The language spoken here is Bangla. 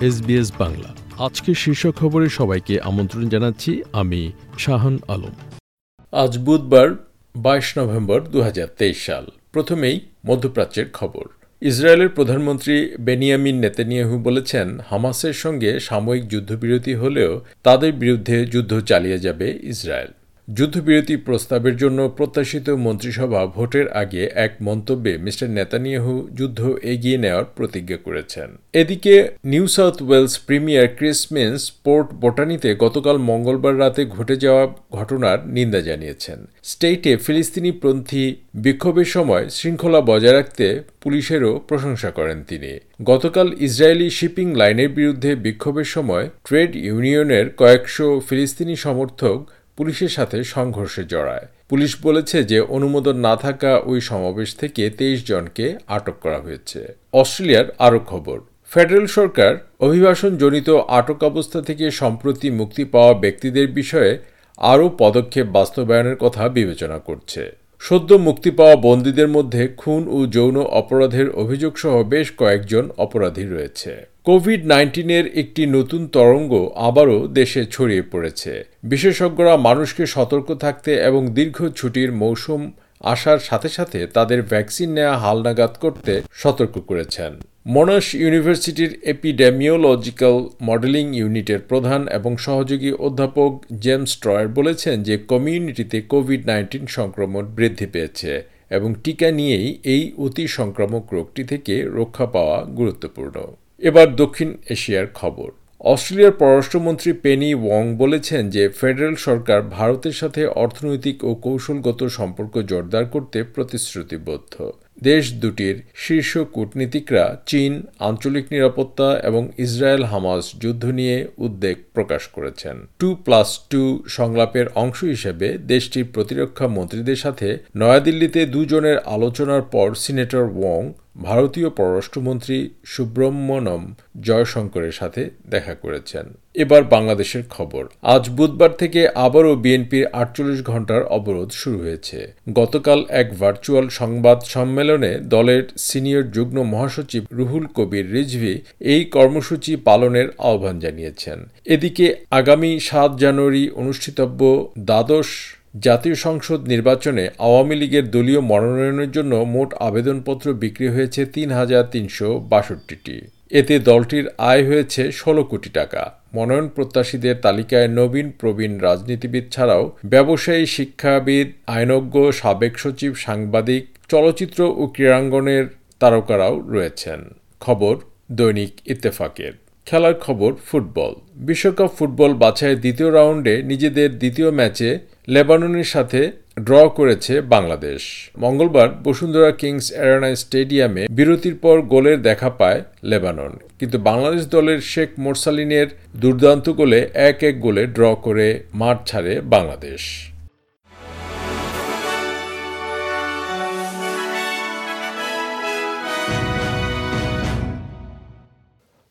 এসবিএস বাংলা। আজকে শীর্ষ খবরে সবাইকে আমন্ত্রণ জানাচ্ছি আমি শাহান আলম। আজ বুধবার, বাইশ নভেম্বর দু হাজার তেইশ সাল। প্রথমেই মধ্যপ্রাচ্যের খবর। ইসরায়েলের প্রধানমন্ত্রী বেনিয়ামিন নেতানিয়াহু বলেছেন, হামাসের সঙ্গে সাময়িক যুদ্ধবিরতি হলেও তাদের বিরুদ্ধে যুদ্ধ চালিয়ে যাবে ইসরায়েল। যুদ্ধবিরতি প্রস্তাবের জন্য প্রত্যাশিত মন্ত্রিসভা ভোটের আগে এক মন্তব্যে মিস্টার নেতানিয়াহু যুদ্ধ এগিয়ে নেওয়ার প্রতিজ্ঞা করেছেন। এদিকে New South Wales premier Chris Minns Port বোটানিতে গতকাল মঙ্গলবার রাতে ঘটে যাওয়া ঘটনার নিন্দা জানিয়েছেন। স্টেটে ফিলিস্তিনি ফিলিস্তিনিপন্থী বিক্ষোভের সময় শৃঙ্খলা বজায় রাখতে পুলিশেরও প্রশংসা করেন তিনি। গতকাল ইসরায়েলি শিপিং লাইনের বিরুদ্ধে বিক্ষোভের সময় ট্রেড ইউনিয়নের কয়েকশো ফিলিস্তিনি সমর্থক পুলিশের সাথে সংঘর্ষে জড়ায়। পুলিশ বলেছে যে অনুমোদন না থাকা ওই সমাবেশ থেকে তেইশ জনকে আটক করা হয়েছে। অস্ট্রেলিয়ার আরও খবর, ফেডারেল সরকার অভিবাসনজনিত আটক অবস্থা থেকে সম্প্রতি মুক্তি পাওয়া ব্যক্তিদের বিষয়ে আরও পদক্ষেপ বাস্তবায়নের কথা বিবেচনা করছে। সদ্য মুক্তি পাওয়া বন্দীদের মধ্যে খুন ও যৌন অপরাধের অভিযোগ সহ বেশ কয়েকজন অপরাধী রয়েছে। কোভিড নাইন্টিনের একটি নতুন তরঙ্গ আবারও দেশে ছড়িয়ে পড়েছে। বিশেষজ্ঞরা মানুষকে সতর্ক থাকতে এবং দীর্ঘ ছুটির মৌসুম আসার সাথে সাথে তাদের ভ্যাকসিন নেওয়া হালনাগাদ করতে সতর্ক করেছেন। মনাশ ইউনিভার্সিটির এপিডেমিওলজিক্যাল মডেলিং ইউনিটের প্রধান এবং সহযোগী অধ্যাপক জেমস ট্রয়ার বলেছেন যে কমিউনিটিতে কোভিড নাইন্টিন সংক্রমণ বৃদ্ধি পেয়েছে এবং টিকা নিয়েই এই অতি সংক্রামক রোগটি থেকে রক্ষা পাওয়া গুরুত্বপূর্ণ। এবার দক্ষিণ এশিয়ার খবর। অস্ট্রেলিয়ার পররাষ্ট্রমন্ত্রী পেনি ওয়ং বলেছেন যে ফেডারেল সরকার ভারতের সাথে অর্থনৈতিক ও কৌশলগত সম্পর্ক জোরদার করতে প্রতিশ্রুতিবদ্ধ। দেশ দুটির শীর্ষ কূটনীতিকরা চীন, আঞ্চলিক নিরাপত্তা এবং ইসরায়েল হামাস যুদ্ধ নিয়ে উদ্বেগ প্রকাশ করেছেন। টু প্লাস টু সংলাপের অংশ হিসেবে দেশটির প্রতিরক্ষা মন্ত্রীদের সাথে নয়াদিল্লিতে দুজনের আলোচনার পর সিনেটর ওয়ং ভারতীয় পররাষ্ট্রমন্ত্রী সুব্রহ্মণ্যম জয়শঙ্করের সাথে দেখা করেছেন। এবার বাংলাদেশের খবর। আজ বুধবার থেকে আবারও বিএনপির আটচল্লিশ ঘণ্টার অবরোধ শুরু হয়েছে। গতকাল এক ভার্চুয়াল সংবাদ সম্মেলনে দলের সিনিয়র যুগ্ম মহাসচিব রুহুল কবির রিজভি এই কর্মসূচি পালনের আহ্বান জানিয়েছেন। এদিকে আগামী সাত জানুয়ারি অনুষ্ঠিতব্য দ্বাদশ জাতীয় সংসদ নির্বাচনে আওয়ামী লীগের দলীয় মনোনয়নের জন্য মোট আবেদনপত্র বিক্রি হয়েছে তিন হাজার তিনশো বাষট্টিটি। এতে দলটির আয় হয়েছে ষোলো কোটি টাকা। মনোনয়ন প্রত্যাশীদের তালিকায় নবীন, প্রবীণ রাজনীতিবিদ ছাড়াও ব্যবসায়ী, শিক্ষাবিদ, আইনজ্ঞ, সাবেক সচিব, সাংবাদিক, চলচ্চিত্র ও ক্রীড়াঙ্গনের তারকারাও রয়েছেন। খবর দৈনিক ইত্তেফাকের। খেলার খবর ফুটবল। বিশ্বকাপ ফুটবল বাছাইয়ের দ্বিতীয় রাউন্ডে নিজেদের দ্বিতীয় ম্যাচে লেবাননের সাথে ড্র করেছে বাংলাদেশ। মঙ্গলবার বসুন্ধরা কিংস অ্যারেনা স্টেডিয়ামে বিরতির পর গোলের দেখা পায় লেবানন। কিন্তু বাংলাদেশ দলের শেখ মোরসালিনের দুর্দান্ত গোলে এক এক গোলে ড্র করে মাঠ ছাড়ে বাংলাদেশ।